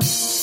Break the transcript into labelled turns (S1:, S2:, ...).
S1: Bye.